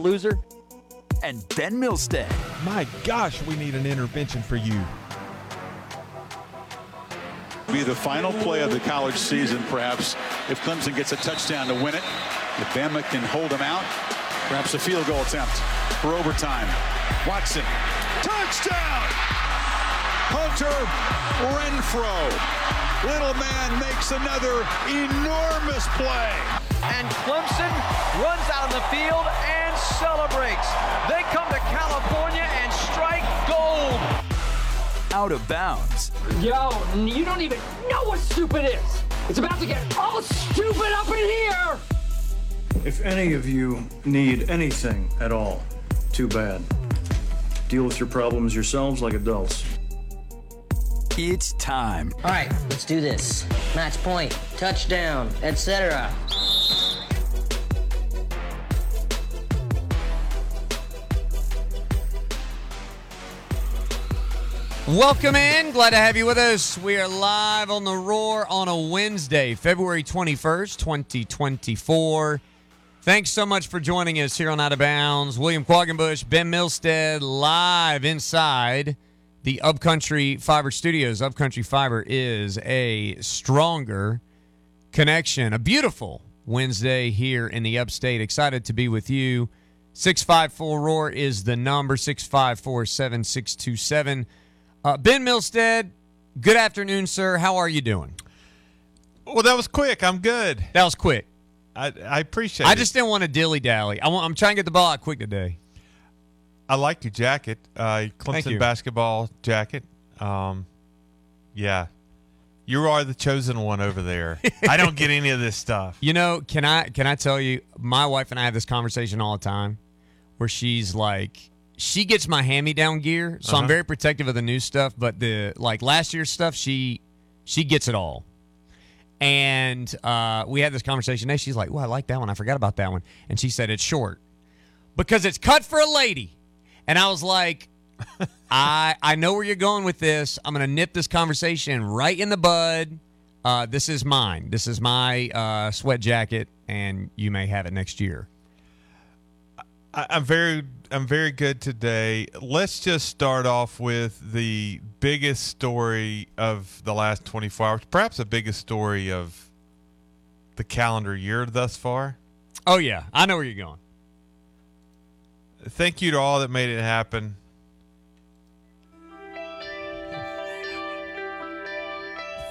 loser, and Ben Milstead. My gosh, we need an intervention for you. Be the final play of the college season, perhaps, if Clemson gets a touchdown to win it. If Bama can hold them out, perhaps a field goal attempt for overtime. Watson, touchdown! Hunter Renfrow. Little man makes another enormous play. And Clemson runs out on the field and celebrates. They come to California and strike gold. Out of bounds. Yo, you don't even know what stupid is. It's about to get all stupid up in here. If any of you need anything at all, too bad. Deal with your problems yourselves like adults. It's time. All right, let's do this. Match point, touchdown, etc. Welcome in. Glad to have you with us. We are live on the Roar on a Wednesday, February 21st, 2024. Thanks so much for joining us here on Out of Bounds. William Quaggenbush, Ben Milstead, live inside the Upcountry Fiber Studios. Upcountry Fiber is a stronger connection. A beautiful Wednesday here in the upstate. Excited to be with you. 654 Roar is the number 654 7627. Uh, ben Milstead, good afternoon, sir. How are you doing? Well, that was quick. I'm good. That was quick. I, I appreciate I it. just didn't want to dilly dally. I'm trying to get the ball out quick today. I like your jacket, uh, Clemson you. basketball jacket. Um, yeah, you are the chosen one over there. I don't get any of this stuff. You know, can I can I tell you, my wife and I have this conversation all the time, where she's like, she gets my hand me down gear, so I'm Uh-huh. very protective of the new stuff, but the like last year's stuff, she she gets it all. And uh, we had this conversation. Today. She's like, "Well, I like that one. I forgot about that one." And she said it's short because it's cut for a lady. And I was like, I I know where you're going with this. I'm gonna nip this conversation right in the bud. Uh, this is mine. This is my uh, sweat jacket, and you may have it next year. I, I'm very, I'm very good today. Let's just start off with the biggest story of the last 24 hours, perhaps the biggest story of the calendar year thus far. Oh yeah, I know where you're going. Thank you to all that made it happen.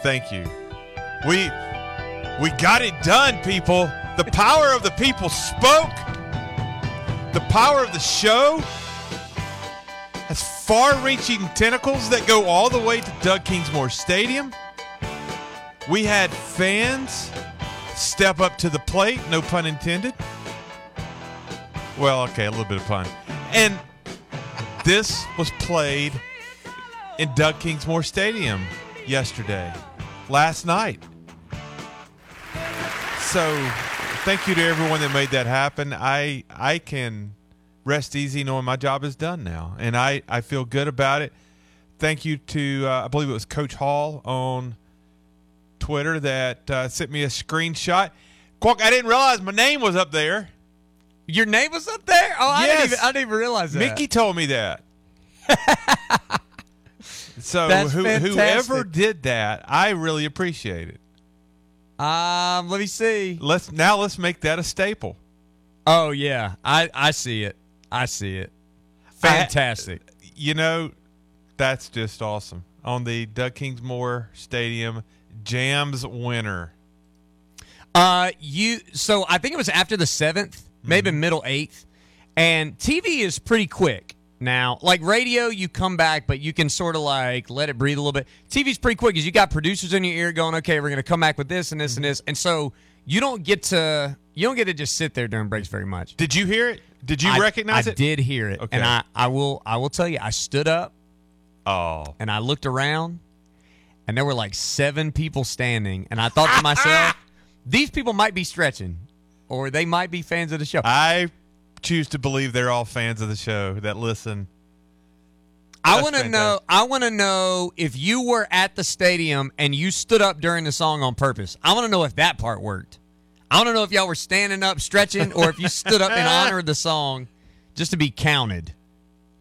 Thank you. We we got it done, people. The power of the people spoke. The power of the show has far-reaching tentacles that go all the way to Doug Kingsmore Stadium. We had fans step up to the plate, no pun intended. Well, okay, a little bit of pun. And this was played in Doug Kingsmore Stadium yesterday, last night. So, thank you to everyone that made that happen. I I can rest easy knowing my job is done now, and I I feel good about it. Thank you to uh, I believe it was Coach Hall on Twitter that uh, sent me a screenshot. Quack, I didn't realize my name was up there. Your name was up there. Oh, I didn't even I didn't even realize that. Mickey told me that. so who, whoever did that, I really appreciate it. Um, let me see. Let's now let's make that a staple. Oh yeah, I I see it. I see it. Fantastic. You know, that's just awesome. On the Doug Kingsmore Stadium Jams winner. Uh, you. So I think it was after the seventh, maybe Mm-hmm. middle eighth, and TV is pretty quick now. Like radio, you come back, but you can sort of like let it breathe a little bit. TV's pretty quick because you got producers in your ear going, "Okay, we're gonna come back with this and this and Mm-hmm. this," and so you don't get to you don't get to just sit there during breaks very much. Did you hear it? Did you I- recognize I it? I did hear it, Okay. and I I will I will tell you, I stood up Oh, and I looked around, and there were like seven people standing, and I thought to myself, these people might be stretching, or they might be fans of the show. I choose to believe they're all fans of the show that listen. I want to know. I want to know if you were at the stadium and you stood up during the song on purpose. I want to know if that part worked. I want to know if y'all were standing up, stretching, or if you stood up in honor of the song just to be counted.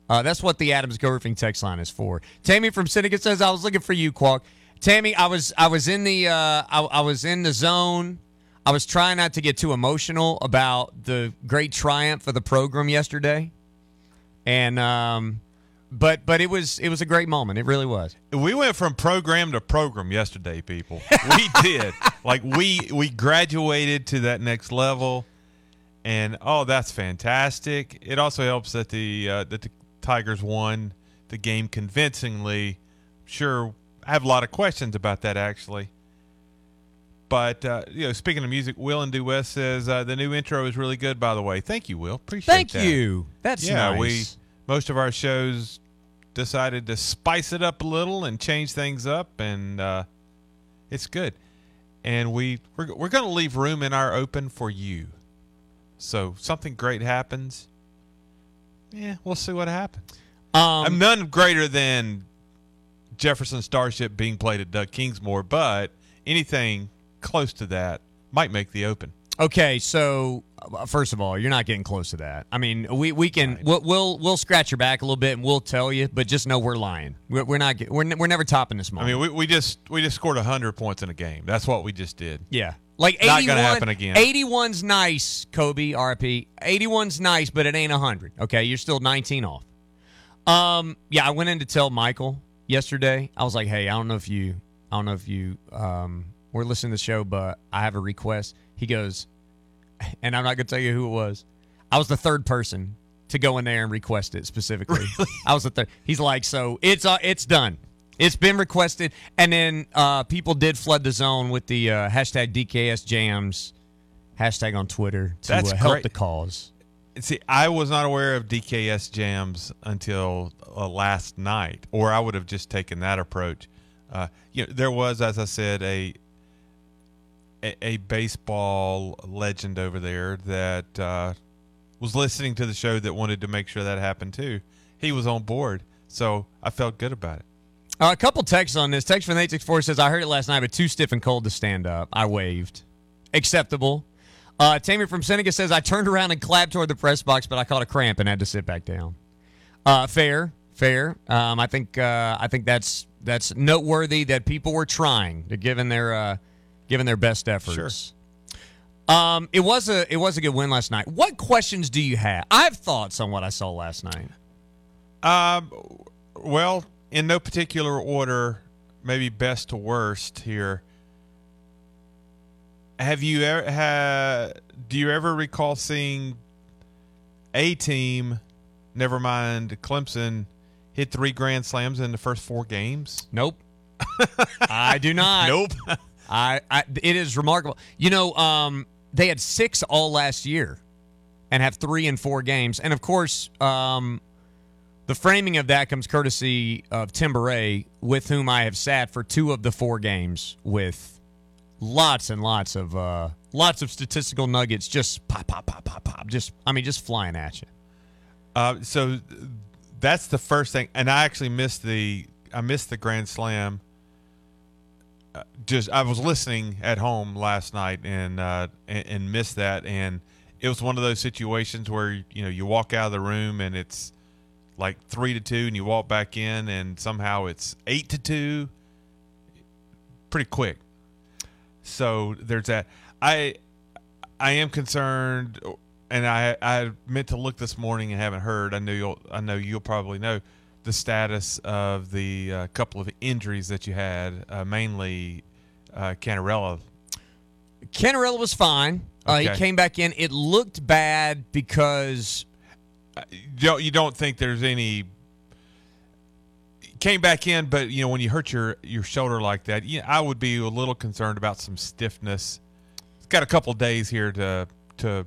Uh, that's what the Adams Go Roofing text line is for. Tammy from Seneca says, "I was looking for you, Quack." Tammy, I was I was in the uh, I, I was in the zone. I was trying not to get too emotional about the great triumph of the program yesterday, and um, but but it was it was a great moment. It really was. We went from program to program yesterday, people. We did. like we we graduated to that next level, and oh, that's fantastic. It also helps that the uh, that the Tigers won the game convincingly. Sure, I have a lot of questions about that actually. But uh, you know, speaking of music, Will and Due West says uh, the new intro is really good. By the way, thank you, Will. Appreciate it. Thank that. you. That's yeah. nice. We most of our shows decided to spice it up a little and change things up, and uh, it's good. And we we're, we're going to leave room in our open for you. So something great happens. Yeah, we'll see what happens. Um, I'm none greater than Jefferson Starship being played at Doug Kingsmore, but anything close to that might make the open. Okay, so uh, first of all, you're not getting close to that. I mean, we we can we'll, we'll we'll scratch your back a little bit and we'll tell you, but just know we're lying. We're, we're not we're, ne- we're never topping this I mean, we, we just we just scored hundred points in a game. That's what we just did. yeah, like 81, Not gonna happen again. 81's nice, Kobe RP. 81's nice, but it ain't hundred. Okay, you're still 19 off. Um, yeah, I went in to tell Michael yesterday. I was like, hey, I don't know if you, I don't know if you, um, were listening to the show, but I have a request. He goes, and I'm not gonna tell you who it was. I was the third person to go in there and request it specifically. I was the third. He's like, so it's uh, it's done. It's been requested, and then uh, people did flood the zone with the uh, hashtag DKS Jams hashtag on Twitter to That's uh, help great. the cause. See, I was not aware of DKS jams until uh, last night, or I would have just taken that approach. Uh, you know, there was, as I said, a a, a baseball legend over there that uh, was listening to the show that wanted to make sure that happened too. He was on board, so I felt good about it. Uh, a couple texts on this. Text from the 864 says, I heard it last night, but too stiff and cold to stand up. I waved. Acceptable. Uh, Tammy from Seneca says, I turned around and clapped toward the press box, but I caught a cramp and had to sit back down. Uh, fair, fair. Um, I think uh, I think that's that's noteworthy that people were trying, to giving their uh, giving their best efforts. Um, it was a it was a good win last night. What questions do you have? I have thoughts on what I saw last night. Um, well, in no particular order, maybe best to worst here. Have you ever had? Do you ever recall seeing a team, never mind Clemson, hit three grand slams in the first four games? Nope. I do not. Nope. I, I it is remarkable. You know, um, they had six all last year, and have three in four games. And of course, um, the framing of that comes courtesy of Tim Bourret, with whom I have sat for two of the four games with lots and lots of uh, lots of statistical nuggets. Just pop, pop, pop, pop, pop. Just I mean, just flying at you. Uh, so that's the first thing, and I actually missed the I missed the Grand Slam. Just I was listening at home last night and, uh, and and missed that, and it was one of those situations where you know you walk out of the room and it's like three to two, and you walk back in and somehow it's eight to two, pretty quick. So there's that. I I am concerned, and I I meant to look this morning and haven't heard. I know you'll I know you'll probably know the status of the uh, couple of injuries that you had, uh, mainly uh, Cannarella. Cannarella was fine. Uh, he came back in. It looked bad because You don't, you don't think there's any came back in, but you know when you hurt your your shoulder like that, yeah, I would be a little concerned about some stiffness. It's got a couple days here to to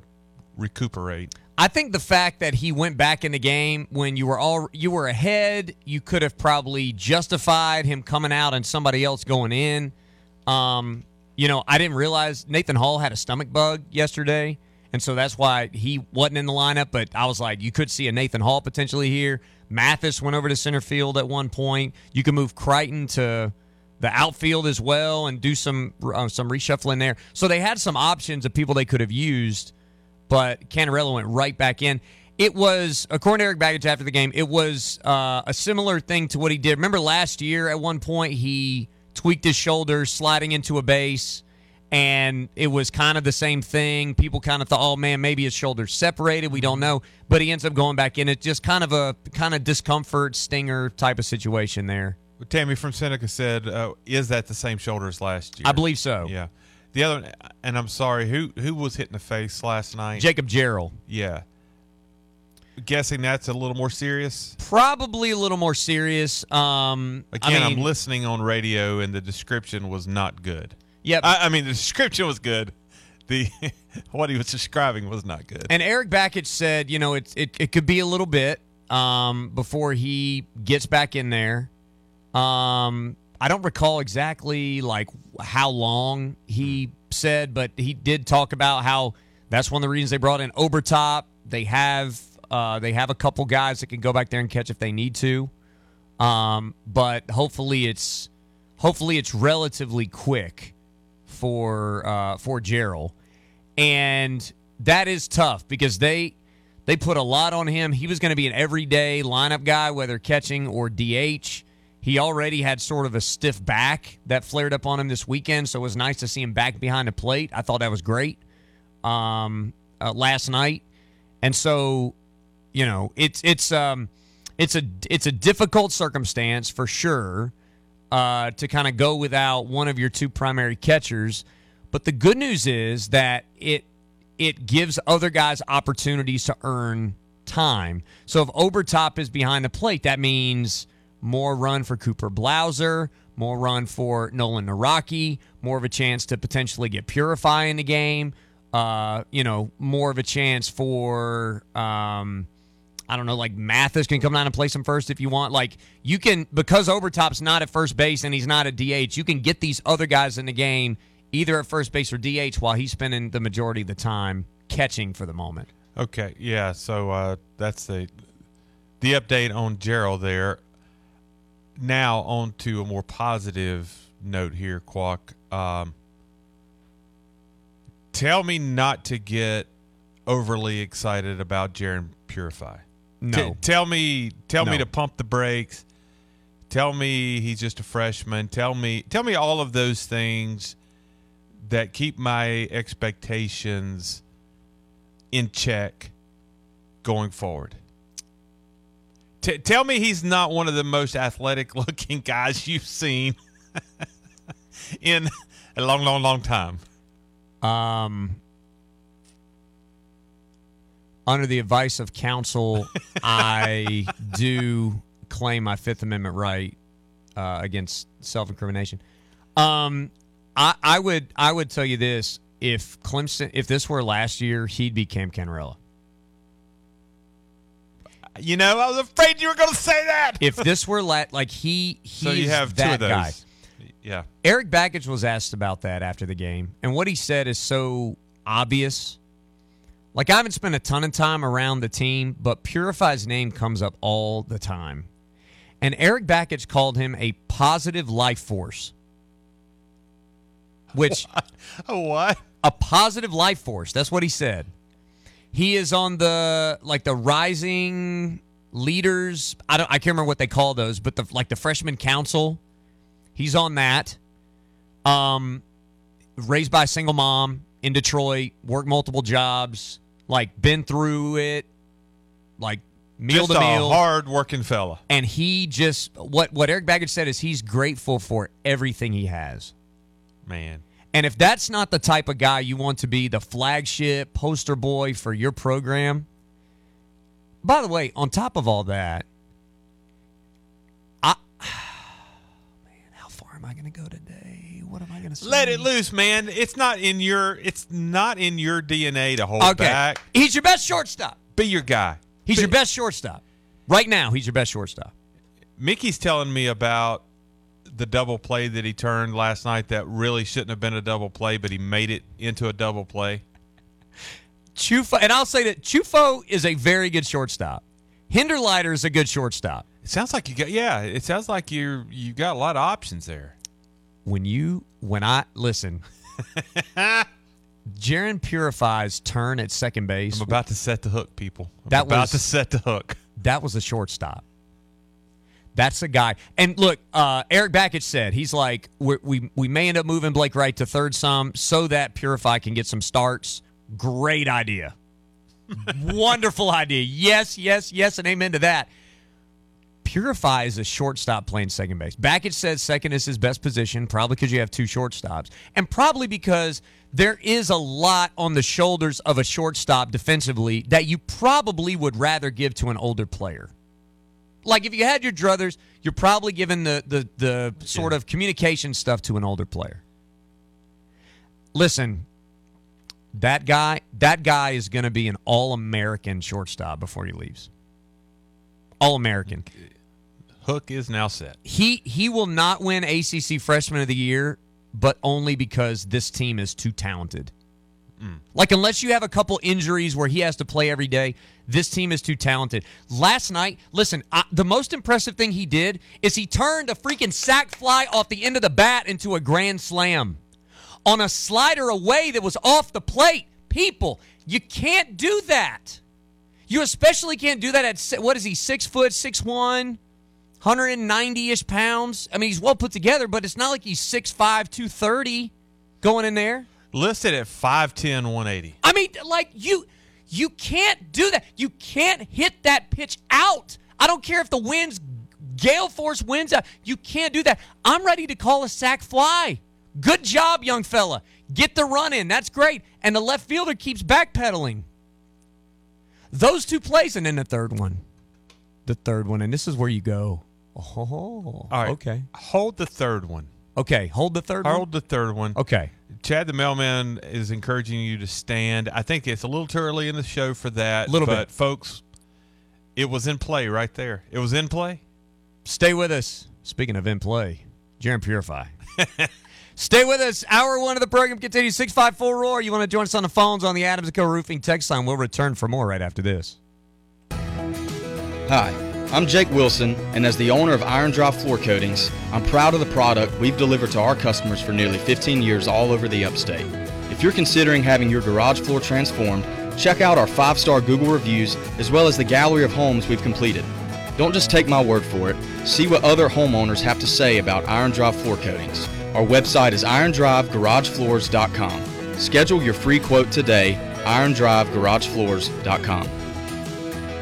recuperate. I think the fact that he went back in the game when you were all you were ahead, you could have probably justified him coming out and somebody else going in. Um, you know, I didn't realize Nathan Hall had a stomach bug yesterday, and so that's why he wasn't in the lineup. But I was like, you could see a Nathan Hall potentially here. Mathes went over to center field at one point. You can move Crichton to the outfield as well and do some uh, some reshuffling there. So they had some options of people they could have used but Cannarella went right back in. It was, according to Erik Bakich after the game, it was uh, a similar thing to what he did. Remember last year at one point he tweaked his shoulder sliding into a base, and it was kind of the same thing. People kind of thought, oh man, maybe his shoulder's separated. We don't know, but he ends up going back in. It's just kind of a kind of discomfort stinger type of situation there. Tammy from Seneca said, uh, "Is that the same shoulder as last year?" I believe so. Yeah. The other, and I'm sorry, who who was hit in the face last night? Jacob Jarrell. Yeah. Guessing that's a little more serious. Probably a little more serious. Um, Again, I I'm mean, listening on radio, and the description was not good. Yep. I, I mean, the description was good. The what he was describing was not good. And Erik Bakich said, you know, it, it, it could be a little bit um, before he gets back in there. Um, I don't recall exactly like how long he said, but he did talk about how that's one of the reasons they brought in Obertop. They have uh, they have a couple guys that can go back there and catch if they need to. Um, but hopefully it's hopefully it's relatively quick for uh, for Jarrell, and that is tough because they they put a lot on him. He was going to be an everyday lineup guy, whether catching or DH. He already had sort of a stiff back that flared up on him this weekend, so it was nice to see him back behind the plate. I thought that was great um, uh, last night, and so you know it's it's um it's a it's a difficult circumstance for sure uh, to kind of go without one of your two primary catchers. But the good news is that it it gives other guys opportunities to earn time. So if Obertop is behind the plate, that means more run for Cooper Blauser, more run for Nolan Nawrocki, more of a chance to potentially get Purify in the game. Uh, you know, more of a chance for um, I don't know, like Mathes can come down and play some first if you want. Like you can because Obertop's not at first base and he's not at DH, you can get these other guys in the game either at first base or DH while he's spending the majority of the time catching for the moment. Okay, yeah. So uh, that's the the update on Jarrell there. Now on to a more positive note here, Quack. Um, tell me not to get overly excited about Jarren Purify. No. T- tell me, tell me to pump the brakes. Tell me he's just a freshman. Tell me, tell me all of those things that keep my expectations in check going forward. T- tell me he's not one of the most athletic looking guys you've seen in a long, long, long time. Um, under the advice of counsel, I do claim my Fifth Amendment right uh, against self-incrimination. Um, I, I would I would tell you this: if Clemson, if this were last year, he'd be Cam Cannarella. You know, I was afraid you were going to say that. If this were la- like he, he's so you have two that of those. guy. Yeah. Erik Bakich was asked about that after the game, and what he said is so obvious. Like I haven't spent a ton of time around the team, but Purify's name comes up all the time. And Erik Bakich called him a positive life force. Which A what? a positive life force. That's what he said. He is on the like the rising leaders. I don't. I can't remember what they call those, but the like the freshman council. He's on that. Um, raised by a single mom in Detroit, worked multiple jobs, like been through it, like meal just to a meal hard working fella. and he just what what Erik Bakich said is he's grateful for everything he has. Man. And if that's not the type of guy you want to be the flagship poster boy for your program, by the way, on top of all that, I man, how far am I going to go today? What am I going to say? Let it loose, man. It's not in your it's not in your DNA to hold Okay, back. he's your best shortstop. Be your guy. He's Be- your best shortstop right now. He's your best shortstop. Mickey's telling me about the double play that he turned last night that really shouldn't have been a double play, but he made it into a double play. Chufo, and I'll say that Chufo is a very good shortstop. Hinderleiter is a good shortstop. It sounds like you got yeah, it sounds like you're you got a lot of options there. when you when I listen, Jarren Purify's turn at second base. I'm about to set the hook, people. I'm That about was- to set the hook. that was a shortstop. That's a guy. And look, uh, Erik Bakich said he's like we we may end up moving Blake Wright to third some so that Purify can get some starts. Great idea. Wonderful idea. Yes, yes, yes, and amen to that. Purify is a shortstop playing second base. Bakich says second is his best position, probably because you have two shortstops, and probably because there is a lot on the shoulders of a shortstop defensively that you probably would rather give to an older player. Like if you had your druthers, you're probably giving the the the sort of communication stuff to an older player. Listen, that guy, that guy is going to be an all-American shortstop before he leaves. All-American. Hook is now set. He he will not win ACC Freshman of the Year, but only because this team is too talented. Mm. Like unless you have a couple injuries where he has to play every day, this team is too talented. Last night, listen, I, the most impressive thing he did is he turned a freaking sack fly off the end of the bat into a grand slam on a slider away that was off the plate. People, you can't do that. You especially can't do that at what is he? Six foot, six one. 190 ish pounds. I mean, he's well put together, but it's not like he's 6'5, 230 going in there. Listed at 5'10, 180. I mean, like you you can't do that. You can't hit that pitch out. I don't care if the wind's gale force winds out. You can't do that. I'm ready to call a sack fly. Good job, young fella. Get the run in. That's great. And the left fielder keeps backpedaling. Those two plays, and then the third one. The third one, and this is where you go. Oh, All right. okay. Hold the third one. Okay, hold the third one. Hold the third one. Okay. Chad the mailman is encouraging you to stand. I think it's a little too early in the show for that. A little but bit. folks, it was in play right there. It was in play. Stay with us. Speaking of in play, Jarren Purify. Stay with us. Hour one of the program continues. 654 Roar. You want to join us on the phones on the Adams Co. Roofing text line. We'll return for more right after this. Hi, I'm Jake Wilson, and as the owner of Iron Drive Floor Coatings, I'm proud of the product we've delivered to our customers for nearly 15 years all over the upstate. If you're considering having your garage floor transformed, check out our five star Google reviews as well as the gallery of homes we've completed. Don't just take my word for it, see what other homeowners have to say about Iron Drive Floor Coatings. Our website is irondrivegaragefloors.com. Schedule your free quote today, irondrivegaragefloors.com.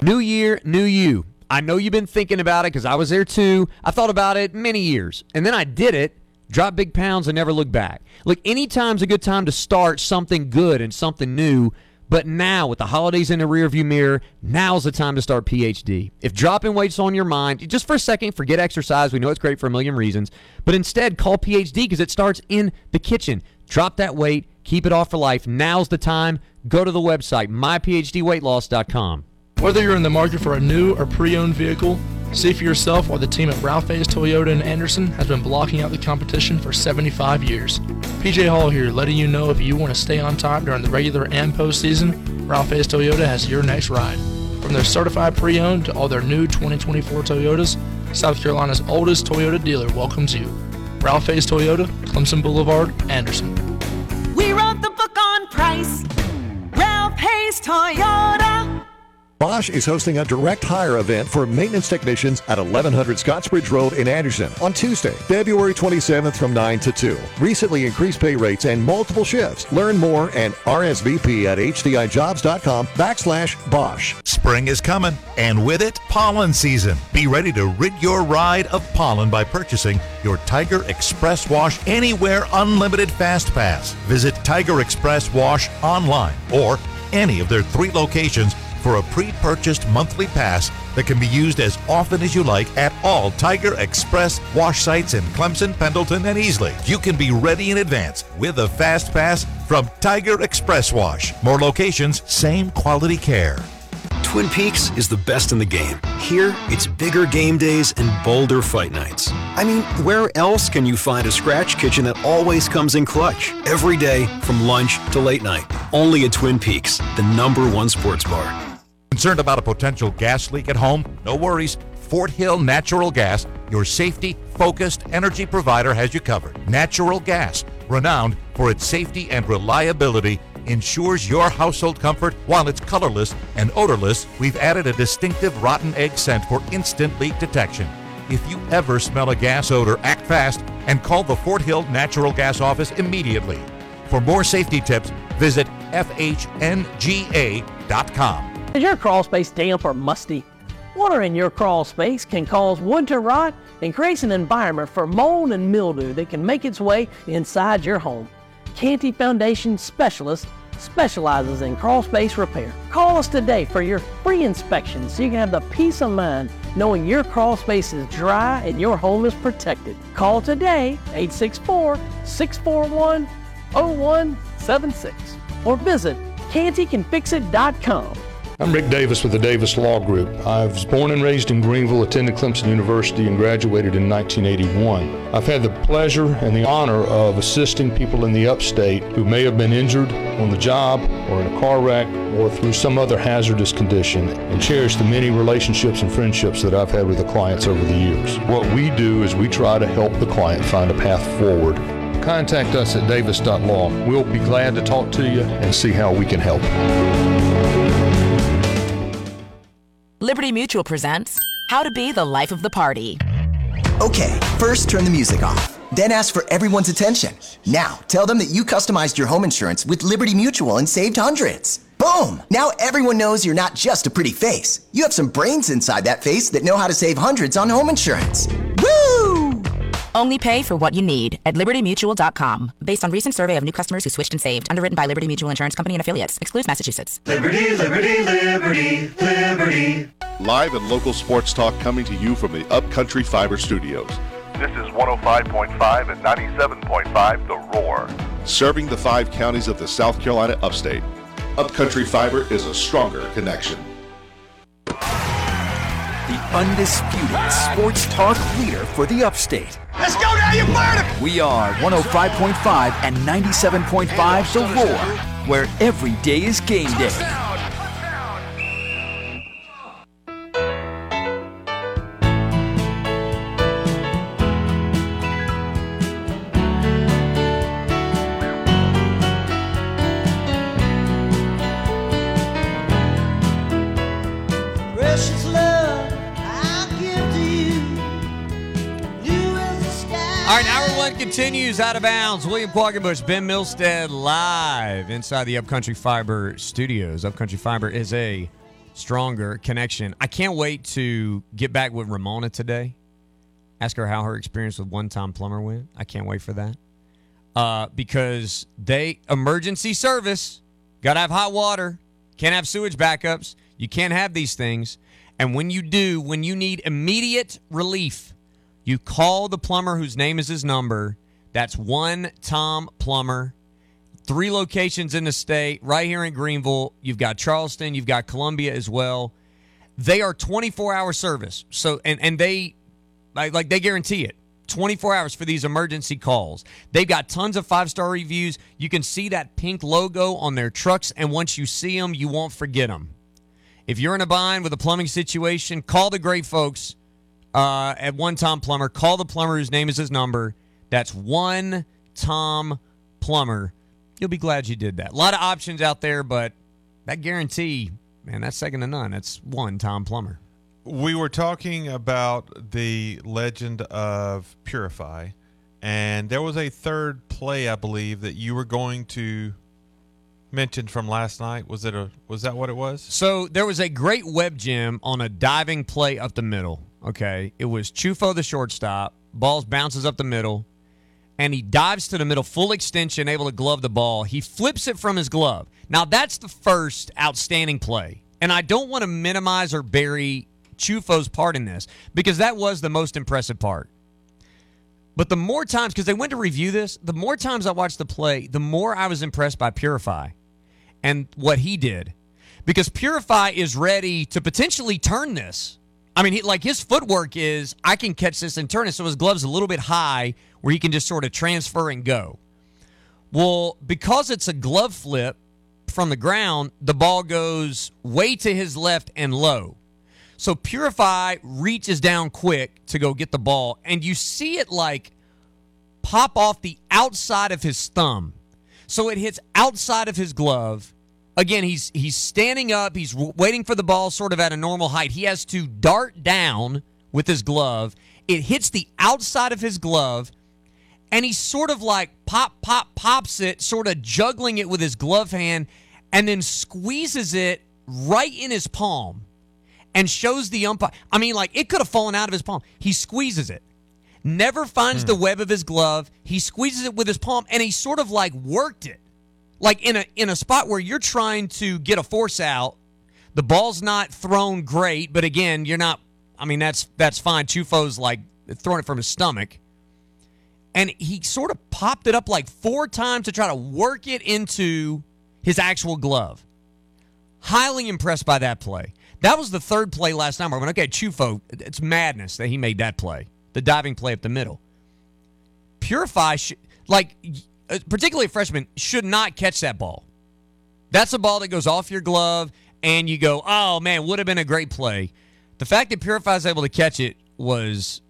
New year, new you. I know you've been thinking about it because I was there too. I thought about it many years. And then I did it, dropped big pounds, and never looked back. Look, anytime's a good time to start something good and something new. But now, with the holidays in the rearview mirror, now's the time to start PhD. If dropping weight's on your mind, just for a second, forget exercise. We know it's great for a million reasons. But instead, call PhD because it starts in the kitchen. Drop that weight, keep it off for life. Now's the time. Go to the website, myphdweightloss.com. Whether you're in the market for a new or pre-owned vehicle, see for yourself why the team at Ralph Hayes Toyota in Anderson has been blocking out the competition for 75 years. PJ Hall here, letting you know if you want to stay on top during the regular and postseason, Ralph Hayes Toyota has your next ride. From their certified pre-owned to all their new 2024 Toyotas, South Carolina's oldest Toyota dealer welcomes you. Ralph Hayes Toyota, Clemson Boulevard, Anderson. We wrote the book on price. Ralph Hayes Toyota. Bosch is hosting a direct hire event for maintenance technicians at 1100 Scottsbridge Road in Anderson on Tuesday, February 27th from 9 to 2. Recently increased pay rates and multiple shifts. Learn more and RSVP at hdijobs.com backslash Bosch. Spring is coming, and with it, pollen season. Be ready to rid your ride of pollen by purchasing your Tiger Express Wash Anywhere Unlimited Fast Pass. Visit Tiger Express Wash online or any of their three locations for a pre-purchased monthly pass that can be used as often as you like at all Tiger Express wash sites in Clemson, Pendleton, and Easley. You can be ready in advance with a fast pass from Tiger Express Wash. More locations, same quality care. Twin Peaks is the best in the game. Here, it's bigger game days and bolder fight nights. I mean, where else can you find a scratch kitchen that always comes in clutch? Every day, from lunch to late night. Only at Twin Peaks, the number one sports bar. Concerned about a potential gas leak at home? No worries. Fort Hill Natural Gas, your safety focused energy provider, has you covered. Natural gas, renowned for its safety and reliability ensures your household comfort while it's colorless and odorless. We've added a distinctive rotten egg scent for instant leak detection. If you ever smell a gas odor, act fast and call the Fort Hill Natural Gas Office immediately. For more safety tips, visit FHNGA.com. Is your crawl space damp or musty? Water in your crawl space can cause wood to rot and creates an environment for mold and mildew that can make its way inside your home. Canty Foundation Specialist specializes in crawl space repair. Call us today for your free inspection so you can have the peace of mind knowing your crawl space is dry and your home is protected. Call today 864 641 0176 or visit cantycanfixit.com. I'm Rick Davis with the Davis Law Group. I was born and raised in Greenville, attended Clemson University, and graduated in 1981. I've had the pleasure and the honor of assisting people in the upstate who may have been injured on the job or in a car wreck or through some other hazardous condition and cherish the many relationships and friendships that I've had with the clients over the years. What we do is we try to help the client find a path forward. Contact us at davis.law. We'll be glad to talk to you and see how we can help. Liberty Mutual presents How to Be the Life of the Party. Okay, first turn the music off. Then ask for everyone's attention. Now, tell them that you customized your home insurance with Liberty Mutual and saved hundreds. Boom! Now everyone knows you're not just a pretty face. You have some brains inside that face that know how to save hundreds on home insurance. Woo! Only pay for what you need at libertymutual.com. Based on recent survey of new customers who switched and saved. Underwritten by Liberty Mutual Insurance Company and affiliates. Excludes Massachusetts. Liberty, liberty, liberty, liberty. Live and local sports talk coming to you from the Upcountry Fiber Studios. This is 105.5 and 97.5 The Roar. Serving the five counties of the South Carolina upstate. Upcountry Fiber is a stronger connection. The undisputed sports talk leader for the upstate. Let's go now, you bird! We are 105.5 and 97.5 The Roar, where every day is game day. One continues out of bounds. William Quaggenbush, Ben Milstead live inside the Upcountry Fiber studios. Upcountry Fiber is a stronger connection. I can't wait to get back with Ramona today. Ask her how her experience with One Tom Plumber went. I can't wait for that. Uh, because they emergency service, gotta have hot water, can't have sewage backups. You can't have these things. And when you do, when you need immediate relief, you call the plumber whose name is his number. That's one Tom Plumber. Three locations in the state, right here in Greenville. You've got Charleston, you've got Columbia as well. They are 24 hour service. So and and they like, they guarantee it. 24 hours for these emergency calls. They've got tons of five star reviews. You can see that pink logo on their trucks, and once you see them, you won't forget them. If you're in a bind with a plumbing situation, call the great folks uh, at One Tom Plumber. Call the plumber whose name is his number. That's One Tom Plumber. You'll be glad you did that. A lot of options out there, but that guarantee, man, that's second to none. That's One Tom Plumber. We were talking about the legend of Purify, and there was a third play, I believe, that you were going to mention from last night. Was it a? Was that what it was? So there was a great web gem on a diving play up the middle. Okay, it was Chufo the shortstop. Balls bounces up the middle, and he dives to the middle, full extension, able to glove the ball. He flips it from his glove. Now that's the first outstanding play, and I don't want to minimize or bury Chufo's part in this because that was the most impressive part. But the more times, because they went to review this, the more times I watched the play, the more I was impressed by Purify and what he did. Because Purify is ready to potentially turn this. I mean, he, like his footwork is, I can catch this and turn it. So his glove's a little bit high where he can just sort of transfer and go. Well, because it's a glove flip from the ground, the ball goes way to his left and low. So Purify reaches down quick to go get the ball, and you see it like pop off the outside of his thumb. So it hits outside of his glove. Again, he's he's standing up. He's waiting for the ball, sort of at a normal height. He has to dart down with his glove. It hits the outside of his glove, and he sort of like pop, pop, pops it, sort of juggling it with his glove hand, and then squeezes it right in his palm and shows the umpire. I mean, like it could have fallen out of his palm. He squeezes it, never finds hmm. the web of his glove. He squeezes it with his palm, and he sort of like worked it, like in a in a spot where you're trying to get a force out. The ball's not thrown great, but again, you're not. I mean, that's that's fine. Chufo's like throwing it from his stomach, and he sort of popped it up like four times to try to work it into his actual glove. Highly impressed by that play. That was the third play last night. I went, okay, Chufo, it's madness that he made that play, the diving play up the middle. Purify, sh- like, Uh, particularly a freshman, should not catch that ball. That's a ball that goes off your glove, and you go, oh man, would have been a great play. The fact that Purify able to catch it was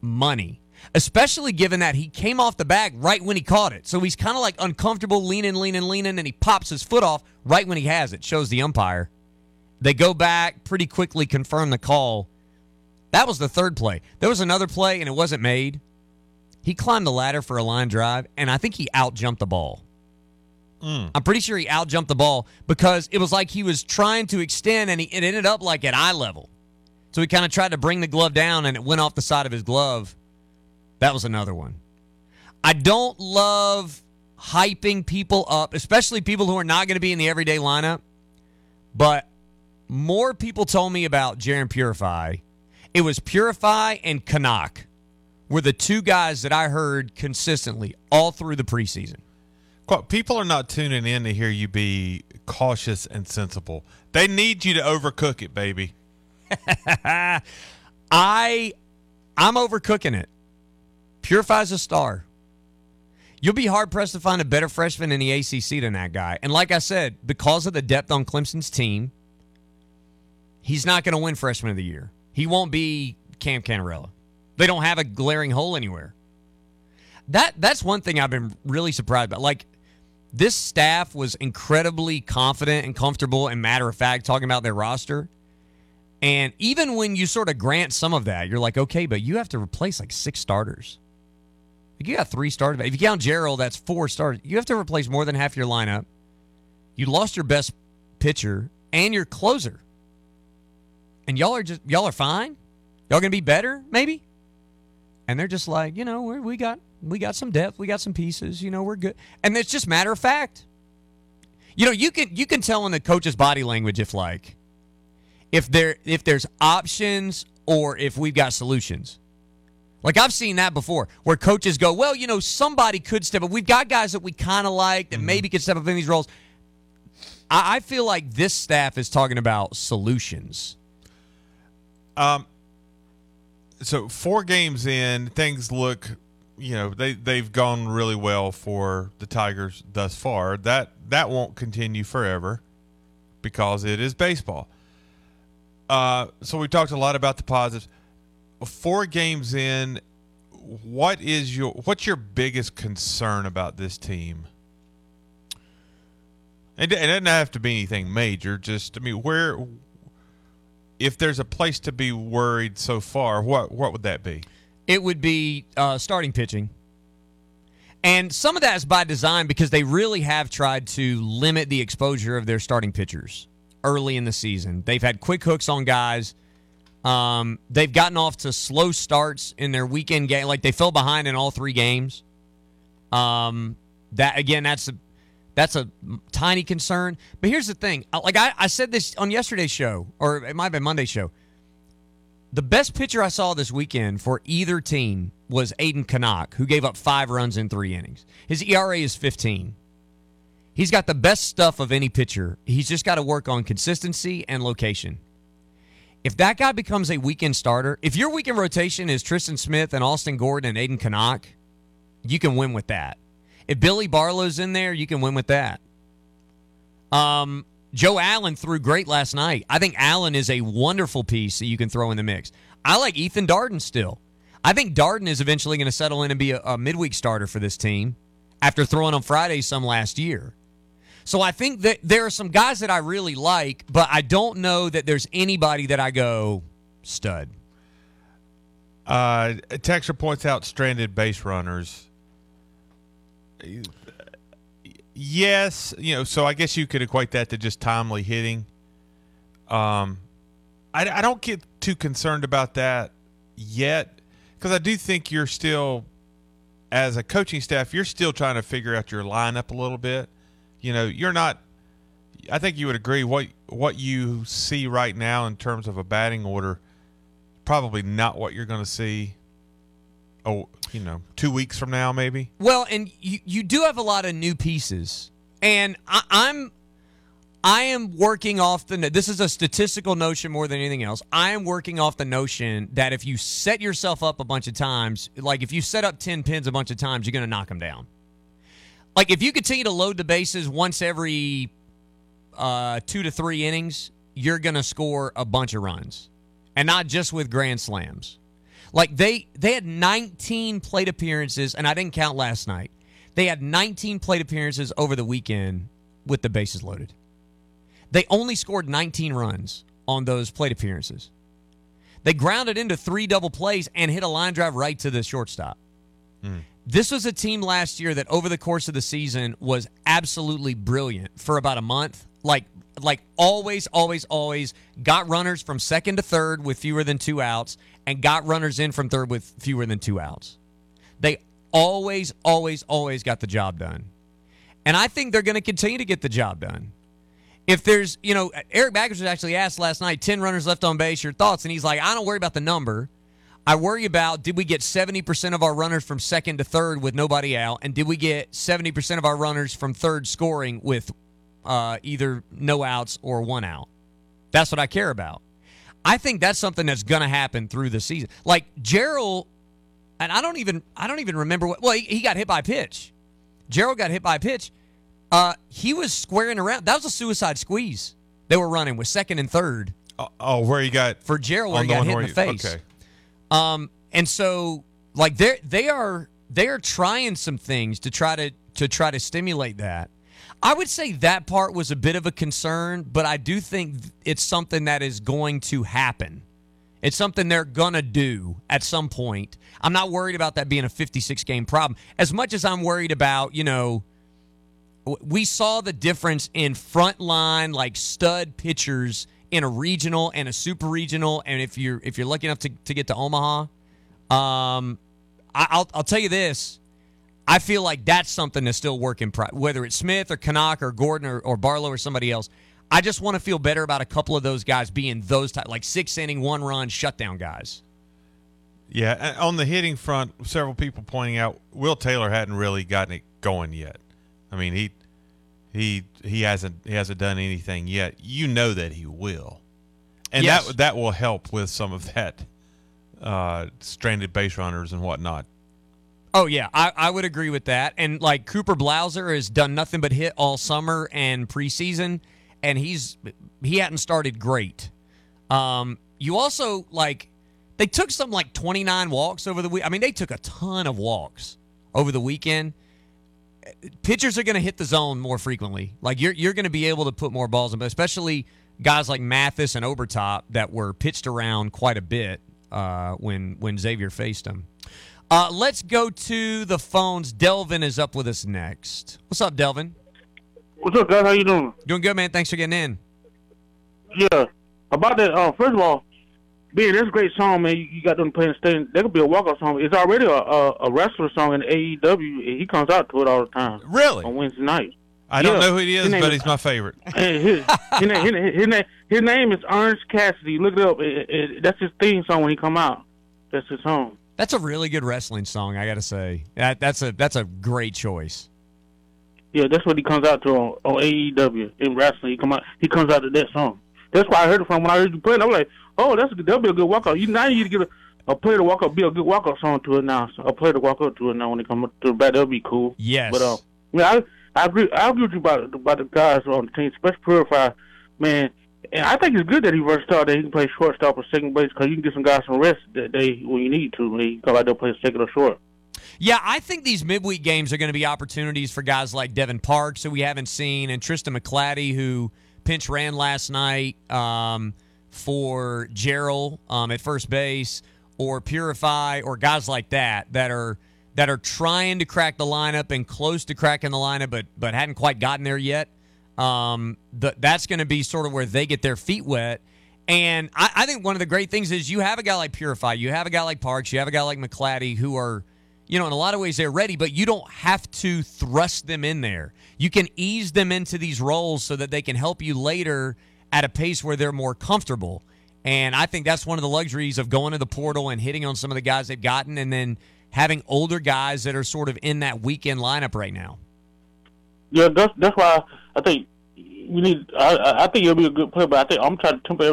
money, especially given that he came off the bag right when he caught it. So he's kind of like uncomfortable, leaning, leaning, leaning, and he pops his foot off right when he has it. Shows the umpire. They go back pretty quickly, confirm the call. That was the third play. There was another play, and it wasn't made. He climbed the ladder for a line drive, and I think he out jumped the ball. Mm. I'm pretty sure he out jumped the ball because it was like he was trying to extend, and he, it ended up like at eye level. So he kind of tried to bring the glove down, and it went off the side of his glove. That was another one. I don't love hyping people up, especially people who are not going to be in the everyday lineup. But more people told me about Jarren Purify. It was Purify and Knaak were the two guys that I heard consistently all through the preseason. People are not tuning in to hear you be cautious and sensible. They need you to overcook it, baby. I I'm overcooking it. Purify's a star. You'll be hard pressed to find a better freshman in the ACC than that guy. And like I said, because of the depth on Clemson's team, he's not going to win freshman of the year. He won't be Cam Cannarella. They don't have a glaring hole anywhere. That that's one thing I've been really surprised about. Like this staff was incredibly confident and comfortable and matter of fact talking about their roster. And even when you sort of grant some of that, you're like, okay, but you have to replace like six starters. Like you got three starters. If you count Jarrell, that's four starters. You have to replace more than half your lineup. You lost your best pitcher and your closer. And y'all are just y'all are fine. Y'all gonna be better, maybe. And they're just like, you know, we're, we got we got some depth, we got some pieces. You know, we're good. And it's just matter of fact. You know, you can you can tell in the coach's body language if like if there if there's options or if we've got solutions. Like I've seen that before, where coaches go, "Well, you know, somebody could step up. We've got guys that we kind of like that maybe could step up in these roles." I, I feel like this staff is talking about solutions. Um, so four games in, things look, you know, they they've gone really well for the Tigers thus far. That that won't continue forever because it is baseball. Uh, so we talked a lot about the positives. Four games in, what is your what's your biggest concern about this team? It, it doesn't have to be anything major. Just I mean, where if there's a place to be worried so far, what what would that be? It would be uh, starting pitching. And some of that is by design because they really have tried to limit the exposure of their starting pitchers early in the season. They've had quick hooks on guys. Um, they've gotten off to slow starts in their weekend game. Like they fell behind in all three games. Um, that again, that's that's a tiny concern. But here's the thing: like I, I said this on yesterday's show, or it might have been Monday's show. The best pitcher I saw this weekend for either team was Aidan Knaak, who gave up five runs in three innings. His ERA is 15. He's got the best stuff of any pitcher. He's just got to work on consistency and location. If that guy becomes a weekend starter, if your weekend rotation is Tristan Smith and Austin Gordon and Aidan Knaak, you can win with that. If Billy Barlow's in there, you can win with that. Um, Joe Allen threw great last night. I think Allen is a wonderful piece that you can throw in the mix. I like Ethan Darden still. I think Darden is eventually going to settle in and be a, a midweek starter for this team. after throwing on Friday some last year. So I think that there are some guys that I really like, but I don't know that there's anybody that I go stud. Uh, points out stranded base runners. Yes, you know, so I guess you could equate that to just timely hitting. Um, I, I don't get too concerned about that yet because I do think you're still, as a coaching staff, you're still trying to figure out your lineup a little bit. You know, you're not. I think you would agree what what you see right now in terms of a batting order, probably not what you're going to see. Oh, you know, two weeks from now, maybe. Well, and you you do have a lot of new pieces, and I, I'm I am working off the. This is a statistical notion more than anything else. I am working off the notion that if you set yourself up a bunch of times, like if you set up ten pins a bunch of times, you're going to knock them down. Like if you continue to load the bases once every uh, two to three innings, you're going to score a bunch of runs, and not just with grand slams. Like they they had 19 plate appearances, and I didn't count last night. They had 19 plate appearances over the weekend with the bases loaded. They only scored 19 runs on those plate appearances. They grounded into three double plays and hit a line drive right to the shortstop. Hmm. This was a team last year that over the course of the season was absolutely brilliant for about a month. Like like always always always got runners from second to third with fewer than 2 outs and got runners in from third with fewer than 2 outs. They always always always got the job done. And I think they're going to continue to get the job done. If there's, you know, Erik Bakich was actually asked last night, 10 runners left on base, your thoughts? And he's like, I don't worry about the number. I worry about did we get 70% of our runners from second to third with nobody out? And did we get 70% of our runners from third scoring with uh, either no outs or one out? That's what I care about. I think that's something that's going to happen through the season. Like Jarrell, and I don't even I don't even remember what. Well, he, he got hit by pitch. Jarrell got hit by a pitch. Uh, he was squaring around. That was a suicide squeeze they were running with second and third. Oh, oh where he got for Jarrell, where he got hit in the he- face. okay. Um, and so like they they are they are trying some things to try to to try to stimulate that. I would say that part was a bit of a concern, but I do think it's something that is going to happen. It's something they're going to do at some point. I'm not worried about that being a 56 game problem as much as I'm worried about, you know, we saw the difference in frontline like stud pitchers in a regional and a super regional and if you're if you're lucky enough to, to get to Omaha um I, I'll I'll tell you this I feel like that's something that's still work in pro- whether it's Smith or Knaak or Gordon or, or Barlow or somebody else I just want to feel better about a couple of those guys being those type like six inning one run shutdown guys Yeah, on the hitting front, several people pointing out Will Taylor hadn't really gotten it going yet. I mean, he he he hasn't he hasn't done anything yet. You know that he will, and Yes. that that will help with some of that uh, stranded base runners and whatnot. Oh yeah, I, I would agree with that. And like Cooper Blauser has done nothing but hit all summer and preseason, and he's he hadn't started great. Um, you also like they took some like 29 walks over the week. I mean, they took a ton of walks over the weekend. Pitchers are going to hit the zone more frequently. Like you're you're going to be able to put more balls in, but especially guys like Mathes and Obertop that were pitched around quite a bit uh, when when Xavier faced them. Uh, let's go to the phones. Delvin is up with us next. What's up, Delvin? What's up, guys? How you doing? Doing good, man. Thanks for getting in. Yeah. About that, uh, first of all, being this great song, man, you, you got them playing stage. That could be a walkout song. It's already a, a, a wrestler song in AEW. and He comes out to it all the time. Really? On Wednesday night. I don't know who he His is, name but he's my favorite. His, his, name, his, his, name, his name is Ernest Cassidy. Look it up. It, it, that's his theme song when he come out. That's his song. That's a really good wrestling song, I got to say. That, that's a that's a great choice. Yeah, that's what he comes out to on, on AEW in wrestling. He come out. He comes out to that song. That's why I heard it from when I heard you play it. I'm like, oh, that's that'll be a good walkout. You now you need to get a, a player to walk up, be a good walkout song to it now. So a player to walk up to it now when they come up to the bat, that'll be cool. Yes. But uh, yeah, I I agree. I agree with you about about the guys on the team, especially Purify, man. And I think it's good that he versatile that he can play shortstop or second base because you can get some guys some rest that they when you need to. Come out there play second or short. Yeah, I think these midweek games are going to be opportunities for guys like Devin Parks, who we haven't seen, and Tristan McClatty, who pinch ran last night um, for Jarrell um, at first base, or Purify, or guys like that that are that are trying to crack the lineup and close to cracking the lineup, but but hadn't quite gotten there yet. Um, the, that's going to be sort of where they get their feet wet. And I, I think one of the great things is you have a guy like Purify, you have a guy like Parks, you have a guy like McClatty who are, you know, in a lot of ways they're ready, but you don't have to thrust them in there. You can ease them into these roles so that they can help you later at a pace where they're more comfortable. And I think that's one of the luxuries of going to the portal and hitting on some of the guys they've gotten and then having older guys that are sort of in that weekend lineup right now. Yeah, that's that's why I think we need. I I- think you'll be a good player, but I think I'm trying to temper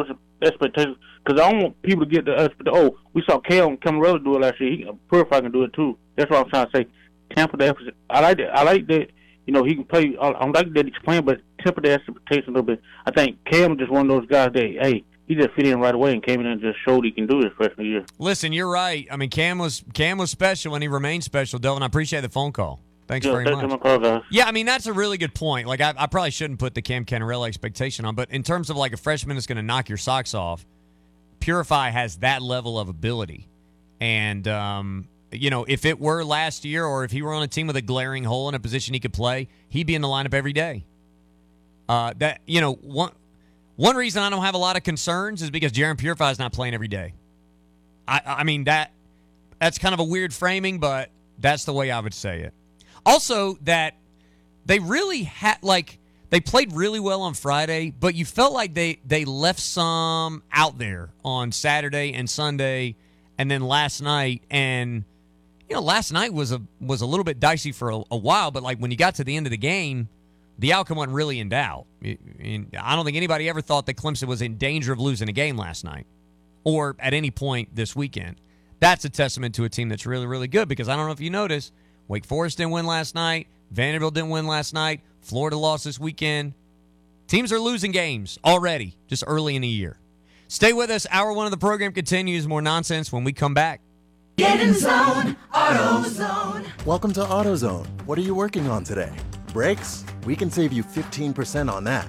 expectations because I don't want people to get the expect. Oh, we saw Cam Cannarella do it last year. He, Purify can do it too. That's what I'm trying to say. Temper the expectations. I like that. I like that. You know, he can play. I, I like that he's playing, but temper the expectations a little bit. I think Cam just one of those guys that hey, he just fit in right away and came in and just showed he can do this freshman year. Listen, you're right. I mean, Cam was Cam was special and he remains special, Delvin. I appreciate the phone call. Thanks Yeah, very much. call. Yeah, I mean that's a really good point. Like I, I probably shouldn't put the Cam Cannarella expectation on, but in terms of like a freshman that's going to knock your socks off, Purify has that level of ability, and um, you know if it were last year or if he were on a team with a glaring hole in a position he could play, he'd be in the lineup every day. Uh, that you know one one reason I don't have a lot of concerns is because Jarren Purify is not playing every day. I I mean that that's kind of a weird framing, but that's the way I would say it. Also, that they really had like they played really well on Friday, but you felt like they they left some out there on Saturday and Sunday, and then last night. And you know, last night was a was a little bit dicey for a, a while, but like when you got to the end of the game, the outcome wasn't really in doubt. I mean, I don't think anybody ever thought that Clemson was in danger of losing a game last night or at any point this weekend. That's a testament to a team that's really, really good because I don't know if you noticed, Wake Forest didn't win last night, Vanderbilt didn't win last night, Florida lost this weekend. Teams are losing games already, just early in the year. Stay with us. Hour one of the program continues. More nonsense when we come back. Get in zone, AutoZone. Welcome to AutoZone. What are you working on today? Brakes? We can save you 15% on that.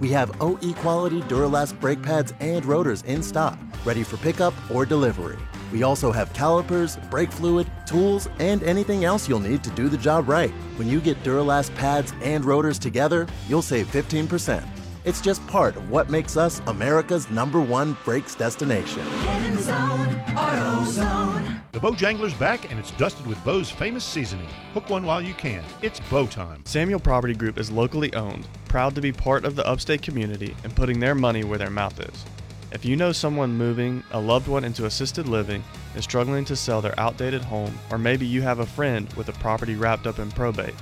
We have OE quality Duralast brake pads and rotors in stock, ready for pickup or delivery. We also have calipers, brake fluid, tools, and anything else you'll need to do the job right. When you get Duralast pads and rotors together, you'll save 15%. It's just part of what makes us America's number one brakes destination. Get in zone, AutoZone. The Bojangler's back and it's dusted with Bo's famous seasoning. Hook one while you can. It's Bo time. Samuel Property Group is locally owned, proud to be part of the upstate community, and putting their money where their mouth is. If you know someone moving a loved one into assisted living and struggling to sell their outdated home, or maybe you have a friend with a property wrapped up in probate,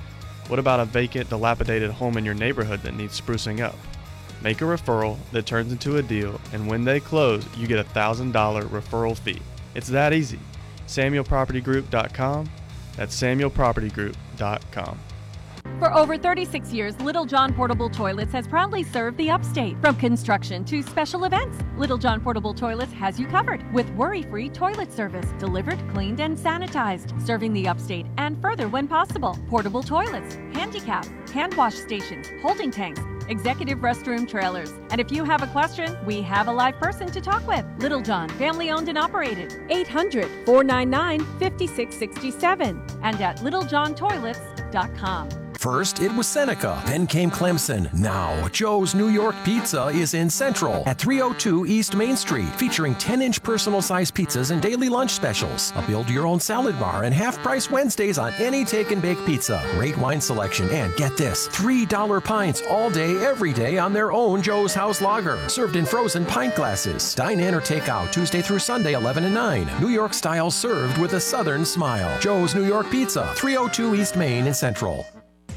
what about a vacant, dilapidated home in your neighborhood that needs sprucing up? Make a referral that turns into a deal, and when they close, you get a $1,000 referral fee. It's that easy. SamuelPropertyGroup.com. That's SamuelPropertyGroup.com. For over 36 years, Little John Portable Toilets has proudly served the upstate. From construction to special events, Little John Portable Toilets has you covered with worry free toilet service, delivered, cleaned, and sanitized, serving the upstate and further when possible. Portable toilets, handicap, hand wash stations, holding tanks, executive restroom trailers. And if you have a question, we have a live person to talk with. Little John, family owned and operated. 800 499 5667 and at littlejohntoilets.com. First, it was Seneca, then came Clemson. Now, Joe's New York Pizza is in Central at 302 East Main Street, featuring 10 inch personal size pizzas and daily lunch specials. A build your own salad bar and half price Wednesdays on any take and bake pizza. Great wine selection, and get this $3 pints all day, every day on their own Joe's House Lager, served in frozen pint glasses. Dine in or take out Tuesday through Sunday, 11 and 9. New York style served with a southern smile. Joe's New York Pizza, 302 East Main in Central.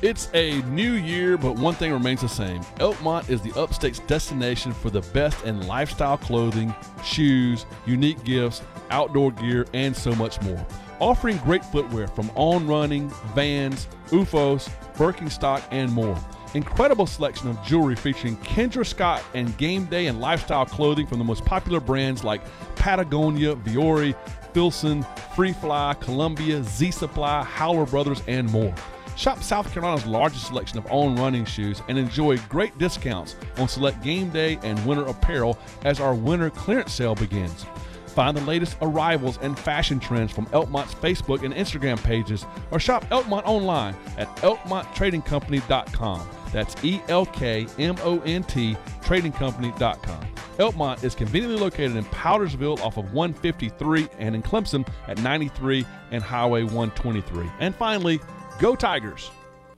It's a new year, but one thing remains the same. Elkmont is the upstate's destination for the best in lifestyle clothing, shoes, unique gifts, outdoor gear, and so much more. Offering great footwear from On Running, Vans, OOFOS, Birkenstock, and more. incredible selection of jewelry featuring Kendra Scott and game day and lifestyle clothing from the most popular brands like Patagonia, Vuori, Filson, Free Fly, Columbia, Z Supply, Howler Brothers, and more. Shop South Carolina's largest selection of On running shoes and enjoy great discounts on select game day and winter apparel as our winter clearance sale begins. Find the latest arrivals and fashion trends from Elkmont's Facebook and Instagram pages or shop Elkmont online at elkmonttradingcompany.com. That's E L K M O N T tradingcompany.com. Elkmont is conveniently located in Powdersville off of 153 and in Clemson at 93 and Highway 123. And finally, go Tigers!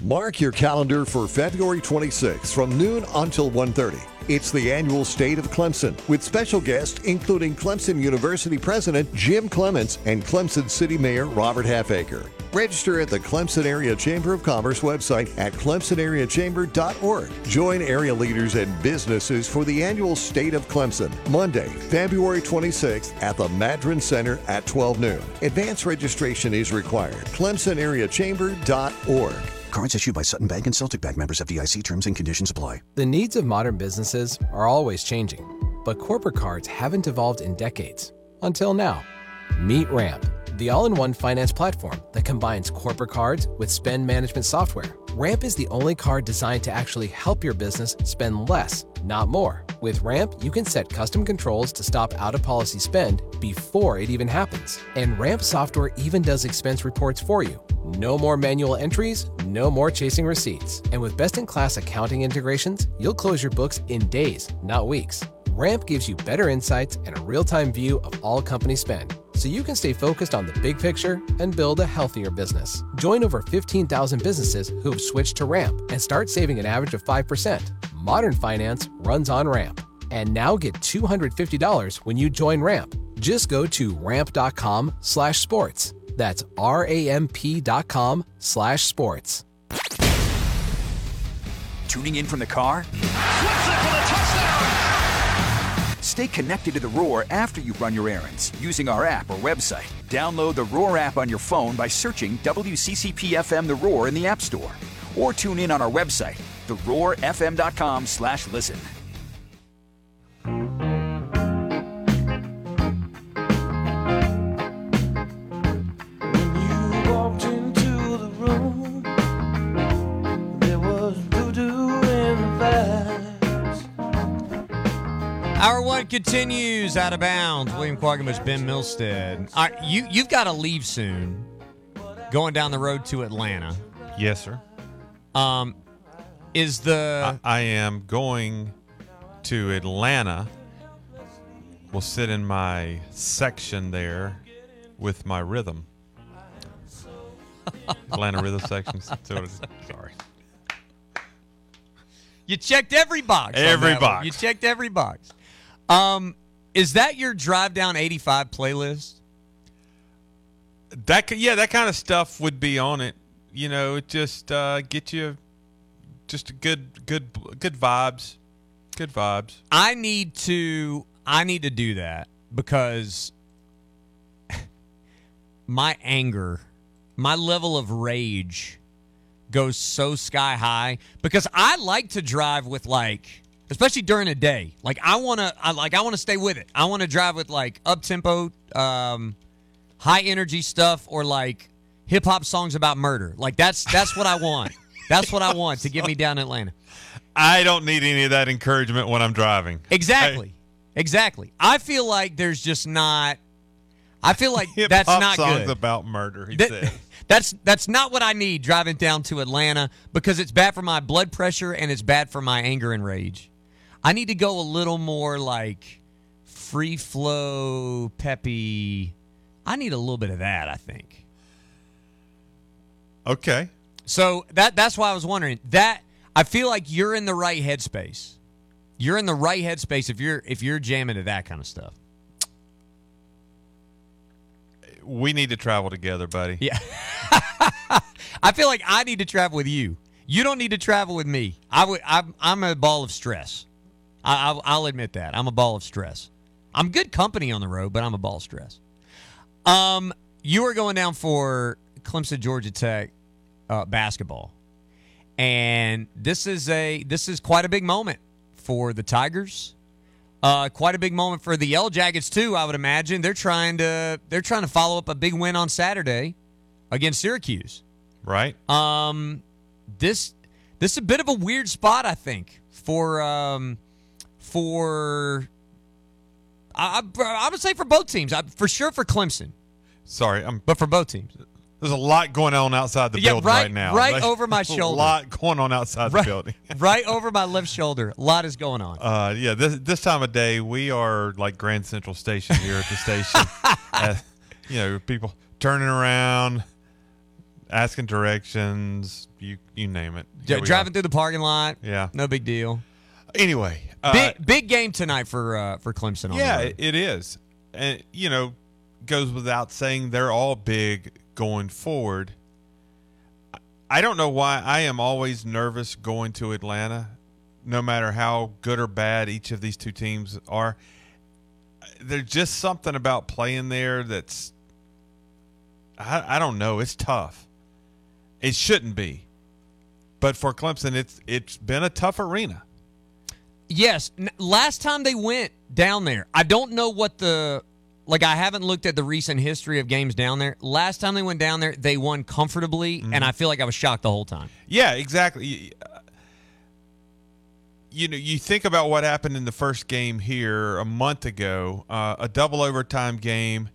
Mark your calendar for February 26th from noon until 1:30. It's the annual State of Clemson with special guests including Clemson University President Jim Clements and Clemson City Mayor Robert Halfacre. Register at the Clemson Area Chamber of Commerce website at clemsonareachamber.org. Join area leaders and businesses for the annual State of Clemson, Monday, February 26th at the Madren Center at 12 noon. Advance registration is required. clemsonareachamber.org. Cards issued by Sutton Bank and Celtic Bank members of DIC terms and conditions apply. The needs of modern businesses are always changing, but corporate cards haven't evolved in decades. Until now. Meet Ramp, the all in one finance platform that combines corporate cards with spend management software. Ramp is the only card designed to actually help your business spend less, not more. With Ramp, you can set custom controls to stop out of policy spend before it even happens. And Ramp software even does expense reports for you. No more manual entries, no more chasing receipts. And with best in class accounting integrations, you'll close your books in days, not weeks. Ramp gives you better insights and a real time view of all company spend, so you can stay focused on the big picture and build a healthier business. Join over 15,000 businesses who have switched to Ramp and start saving an average of 5%. Modern finance runs on Ramp. And now get $250 when you join Ramp. Just go to ramp.com slash sports. That's R-A-M-P dot com slash sports. Tuning in from the car? Stay connected to the Roar after you run your errands using our app or website. Download the Roar app on your phone by searching WCCPFM The Roar in the App Store. Or tune in on our website, theroarfm.com slash listen. Continues out of bounds. William Quaggamush, Ben Milstead. All right, you you've got to leave soon. Going down the road to Atlanta. Yes, sir. Um, is the I, I am going to Atlanta. We'll sit in my section there with my rhythm. Atlanta rhythm section. That's what it is. Sorry. you checked every box. Every box. You checked every box. Um, is that your drive down eighty five playlist? That yeah, that kind of stuff would be on it. You know, it just uh, get you just a good good good vibes. Good vibes. I need to I need to do that because my anger, my level of rage goes so sky high because I like to drive with like especially during a day. Like I want to I like I want to stay with it. I want to drive with like up tempo um high energy stuff or like hip hop songs about murder. Like that's that's what I want. That's what I want to get me down Atlanta. I don't need any of that encouragement when I'm driving. Exactly. Exactly. I feel like there's just not. I feel like that's not songs good. about murder. He That- said. that's that's not what I need driving down to Atlanta because it's bad for my blood pressure and it's bad for my anger and rage. I need to go a little more like free flow, peppy. I need a little bit of that. I think. Okay. So that that's why I was wondering that I feel like you're in the right headspace. You're in the right headspace if you're if you're jamming to that kind of stuff. We need to travel together, buddy. Yeah. I feel like I need to travel with you. You don't need to travel with me. I would. I'm, I'm a ball of stress. I, I'll, I'll admit that. I'm a ball of stress. I'm good company on the road, but I'm a ball of stress. Um, you are going down for Clemson Georgia Tech uh, basketball, and this is a this is quite a big moment for the Tigers. Uh, quite a big moment for the Yellow Jackets too. I would imagine they're trying to they're trying to follow up a big win on Saturday against Syracuse. Right. Um, this this is a bit of a weird spot, I think, for um, for I, I, I would say for both teams. I, for sure for Clemson, Sorry, I'm. but for both teams. There's a lot going on outside the Yeah, building right- right, now. right Like, over my shoulder. A lot going on outside Right- the building. right over my left shoulder. A lot is going on. Uh, yeah, this this time of day we are like Grand Central Station here at the station. Uh, you know, people turning around, asking directions. You you name it. Here driving through the parking lot. Yeah. no big deal. Anyway, uh, big big game tonight for uh, for Clemson. On yeah, it, is, and you know, goes without saying they're all big going forward. I- I don't know why I am always nervous going to Atlanta, no matter how good or bad each of these two teams are. There's just something about playing there that's I, I don't know. It's tough. It shouldn't be, but for Clemson, it's it's been a tough arena. Yes, last time they went down there, I don't know what the like. I haven't looked at the recent history of games down there. Last time they went down there, they won comfortably, and I feel like I was shocked the whole time. Yeah, exactly. You know, you think about what happened in the first game here a month ago, uh, a double overtime game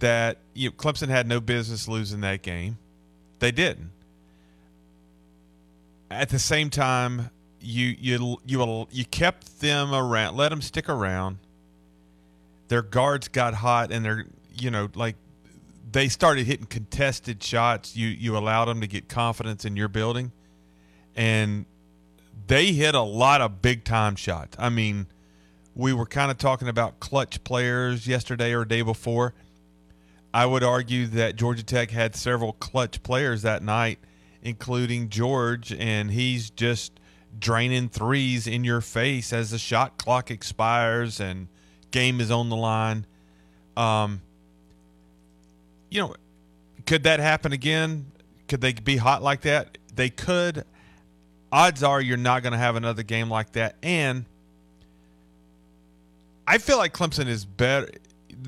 that you know, Clemson had no business losing that game. They didn't. At the same time, you you you you kept them around, let them stick around. Their guards got hot, and they're you know like they started hitting contested shots. You you allowed them to get confidence in your building, and they hit a lot of big time shots. I mean, we were kind of talking about clutch players yesterday or day before. I would argue that Georgia Tech had several clutch players that night, including George, and he's just draining threes in your face as the shot clock expires and game is on the line. Um, you know, could that happen again? Could they be hot like that? They could. Odds are you're not going to have another game like that. And I feel like Clemson is better,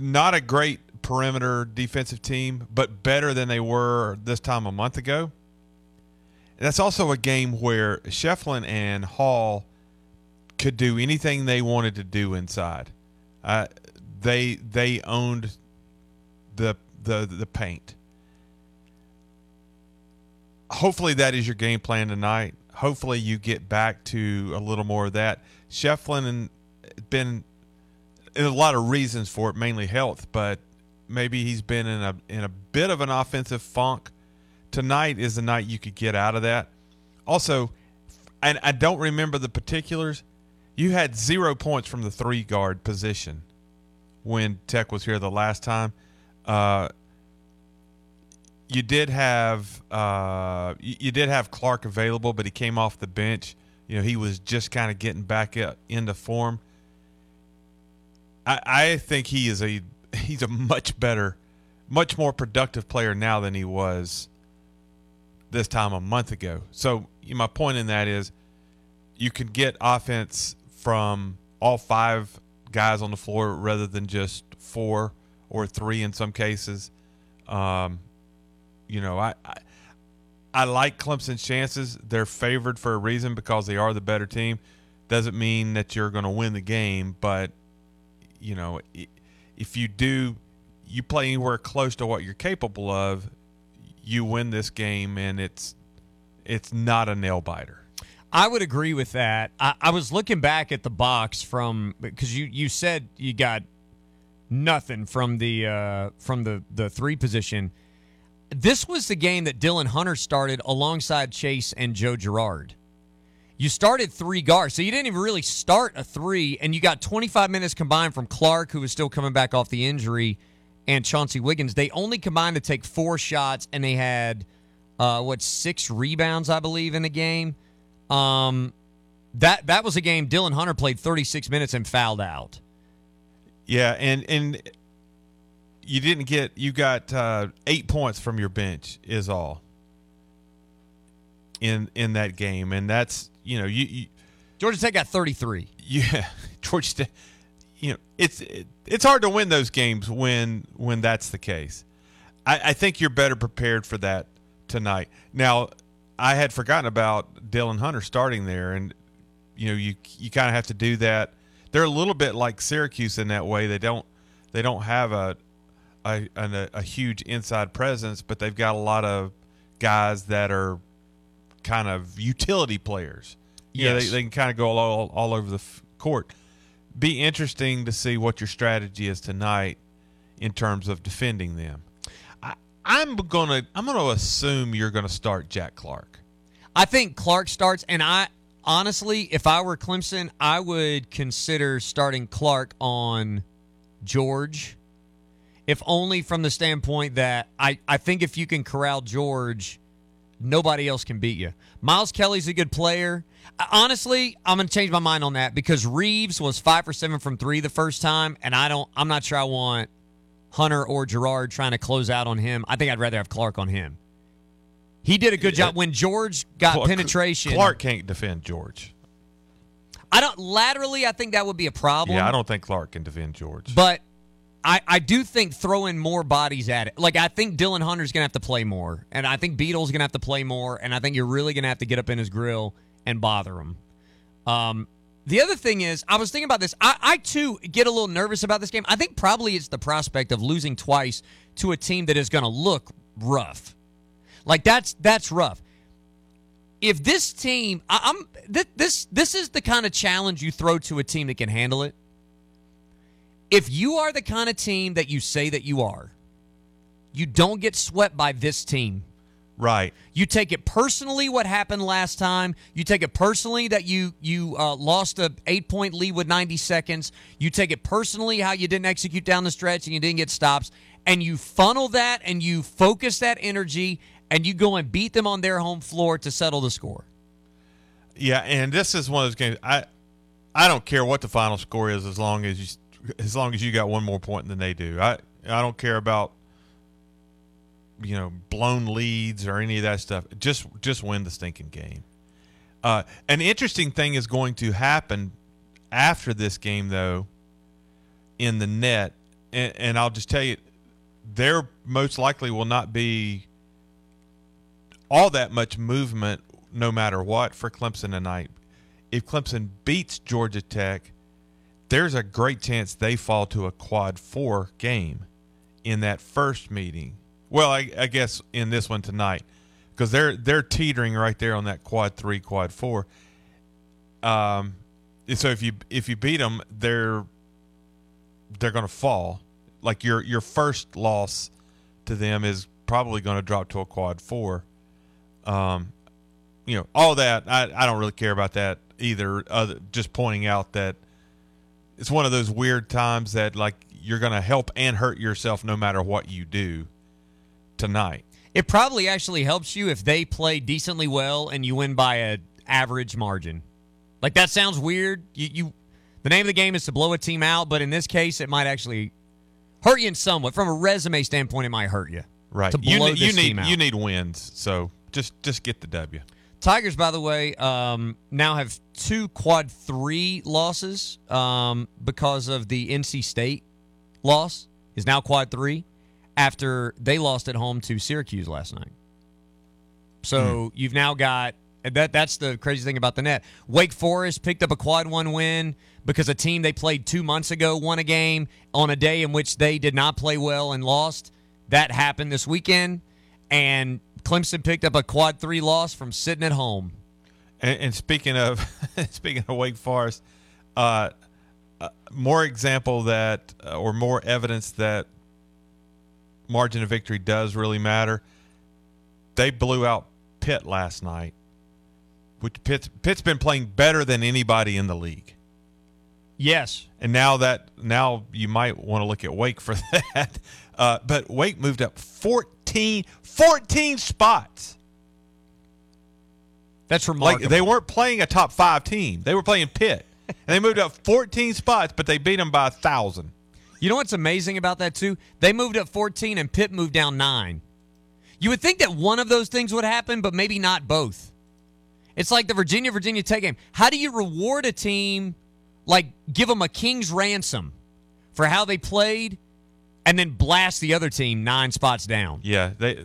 not a great perimeter defensive team, but better than they were this time a month ago. That's also a game where Schieffelin and Hall could do anything they wanted to do inside. Uh, they they owned the the the paint. Hopefully that is your game plan tonight. Hopefully you get back to a little more of that. Schieffelin and been a lot of reasons for it, mainly health, but maybe he's been in a in a bit of an offensive funk. Tonight is the night you could get out of that. Also, and I don't remember the particulars. You had zero points from the three guard position when Tech was here the last time. Uh, you did have uh, you, did have Clark available, but he came off the bench. You know, he was just kind of getting back into form. I, I think he is a he's a much better, much more productive player now than he was this time a month ago. So my point in that is, you can get offense from all five guys on the floor rather than just four or three in some cases. Um, you know, I, I I like Clemson's chances. They're favored for a reason because they are the better team. Doesn't mean that you're going to win the game, but you know, if you do, you play anywhere close to what you're capable of, you win this game, and it's it's not a nail biter. I would agree with that. I, I was looking back at the box from because you you said you got nothing from the uh, from the the three position. This was the game that Dillon Hunter started alongside Chase and Joe Girard. You started three guards, so you didn't even really start a three, and you got 25 minutes combined from Clark, who was still coming back off the injury, and Chauncey Wiggins. They only combined to take four shots, and they had uh, what six rebounds, I believe, in the game. Um, that that was a game. Dillon Hunter played 36 minutes and fouled out. Yeah, and and you didn't get you got uh, eight points from your bench is all. in in that game, and that's you know you, you Georgia Tech got 33. Yeah, Georgia Tech. You know, it's it, it's hard to win those games when when that's the case. I, I think you're better prepared for that tonight. Now, I had forgotten about Dillon Hunter starting there, and you know you you kind of have to do that. They're a little bit like Syracuse in that way. They don't they don't have a a, a, a huge inside presence, but they've got a lot of guys that are kind of utility players. Yeah, they, they can kind of go all all over the f- court. Be interesting to see what your strategy is tonight in terms of defending them. I, I'm gonna I'm gonna assume you're gonna start Jack Clark. I think Clark starts, and I honestly, if I were Clemson, I would consider starting Clark on George, if only from the standpoint that I, I think if you can corral George, nobody else can beat you. Miles Kelly's a good player. Honestly, I'm going to change my mind on that because Reeves was five for seven from three the first time, and I don't. I'm not sure I want Hunter or Girard trying to close out on him. I think I'd rather have Clark on him. He did a good job when George got Clark- penetration. Clark can't defend George. I don't laterally. I think that would be a problem. Yeah, I don't think Clark can defend George. But I, I do think throwing more bodies at it. Like I think Dillon Hunter's gonna have to play more, and I think Beadle's gonna have to play more, and I think you're really gonna have to get up in his grill and bother them. Um, the other thing is, I was thinking about this. I, I too get a little nervous about this game. I think probably it's the prospect of losing twice to a team that is gonna look rough. Like that's that's rough. If this team, I, I'm th- this this is the kind of challenge you throw to a team that can handle it if you are the kind of team that you say that you are, you don't get swept by this team. Right. You take it personally what happened last time. You take it personally that you you uh, lost a eight point lead with 90 seconds. You take it personally how you didn't execute down the stretch and you didn't get stops. And you funnel that and you focus that energy and you go and beat them on their home floor to settle the score. Yeah, and this is one of those games. I I don't care what the final score is as long as you as long as you got one more point than they do. I I don't care about you know blown leads or any of that stuff. Just just win the stinking game. Uh, an interesting thing is going to happen after this game, though, in the net, and, and I'll just tell you, there most likely will not be all that much movement no matter what for Clemson tonight. If Clemson beats Georgia Tech, there's a great chance they fall to a quad four game in that first meeting. Well, I, I guess in this one tonight, because they're they're teetering right there on that quad three, quad four. Um, so if you if you beat them, they're they're going to fall. Like your your first loss to them is probably going to drop to a quad four. Um, you know, all that I, I don't really care about that either. Other just pointing out that it's one of those weird times that like you're going to help and hurt yourself no matter what you do tonight. It probably actually helps you if they play decently well and you win by an average margin. Like that sounds weird. You, you the name of the game is to blow a team out, but in this case, it might actually hurt you in somewhat. From a resume standpoint, it might hurt you. Right. To blow need this you need team out. you need wins. So just just get the W. Tigers, by the way, um, now have two quad three losses um, because of the NC State loss. Is now quad three after they lost at home to Syracuse last night. So you've now got that. That's the crazy thing about the net. Wake Forest picked up a quad one win because a team they played two months ago won a game on a day in which they did not play well and lost. That happened this weekend, and Clemson picked up a quad three loss from sitting at home. And, and speaking of speaking of Wake Forest, uh, uh, more example that uh, or more evidence that margin of victory does really matter. They blew out Pitt last night, which Pitt's, Pitt's been playing better than anybody in the league. Yes, and now that now you might want to look at Wake for that. Uh, but Wake moved up 14, 14 spots. That's Like remarkable. they weren't playing a top five team; they were playing Pitt, and they moved up 14 spots, but they beat them by a thousand. You know what's amazing about that too? They moved up 14 and Pitt moved down nine. You would think that one of those things would happen, but maybe not both. It's like the Virginia Virginia Tech game. How do you reward a team like give them a king's ransom for how they played and then blast the other team nine spots down? Yeah, they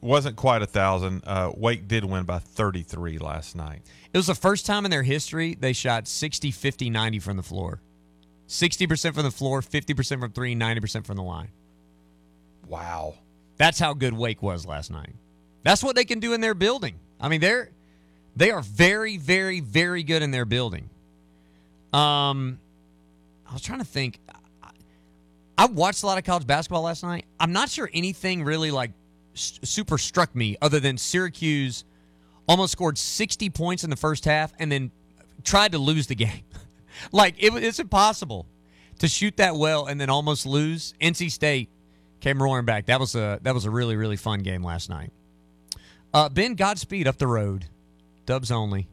wasn't quite a thousand. Uh, Wake did win by 33 last night. It was the first time in their history they shot 60, 50, 90 from the floor. 60% from the floor, 50% from three, 90% from the line. Wow. That's how good Wake was last night. That's what they can do in their building. I mean, they're they are very, very, very good in their building. Um, I was trying to think. I- I watched a lot of college basketball last night. I'm not sure anything really like super struck me other than Syracuse almost scored 60 points in the first half and then tried to lose the game. Like it, it's impossible to shoot that well and then almost lose. NC State came roaring back. That was a that was a really really fun game last night. Uh, ben, Godspeed up the road. Dubs only.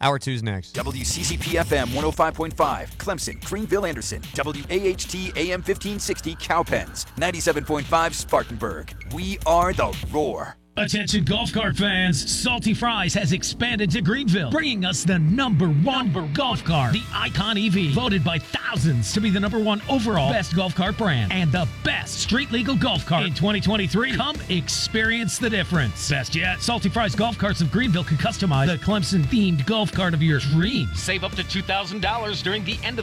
Hour two's next. WCCP FM 105.5, Clemson, Greenville, Anderson, WAHT AM 1560, Cowpens, 97.5, Spartanburg. We are the Roar. Attention golf cart fans, Salty Fries has expanded to Greenville, bringing us the number one golf cart, the Icon EV, voted by thousands to be the number one overall best golf cart brand and the best street legal golf cart in 2023. Come experience the difference. Best yet, Salty Fries golf carts of Greenville can customize the Clemson themed golf cart of your dreams. Save up to $2,000 during the end of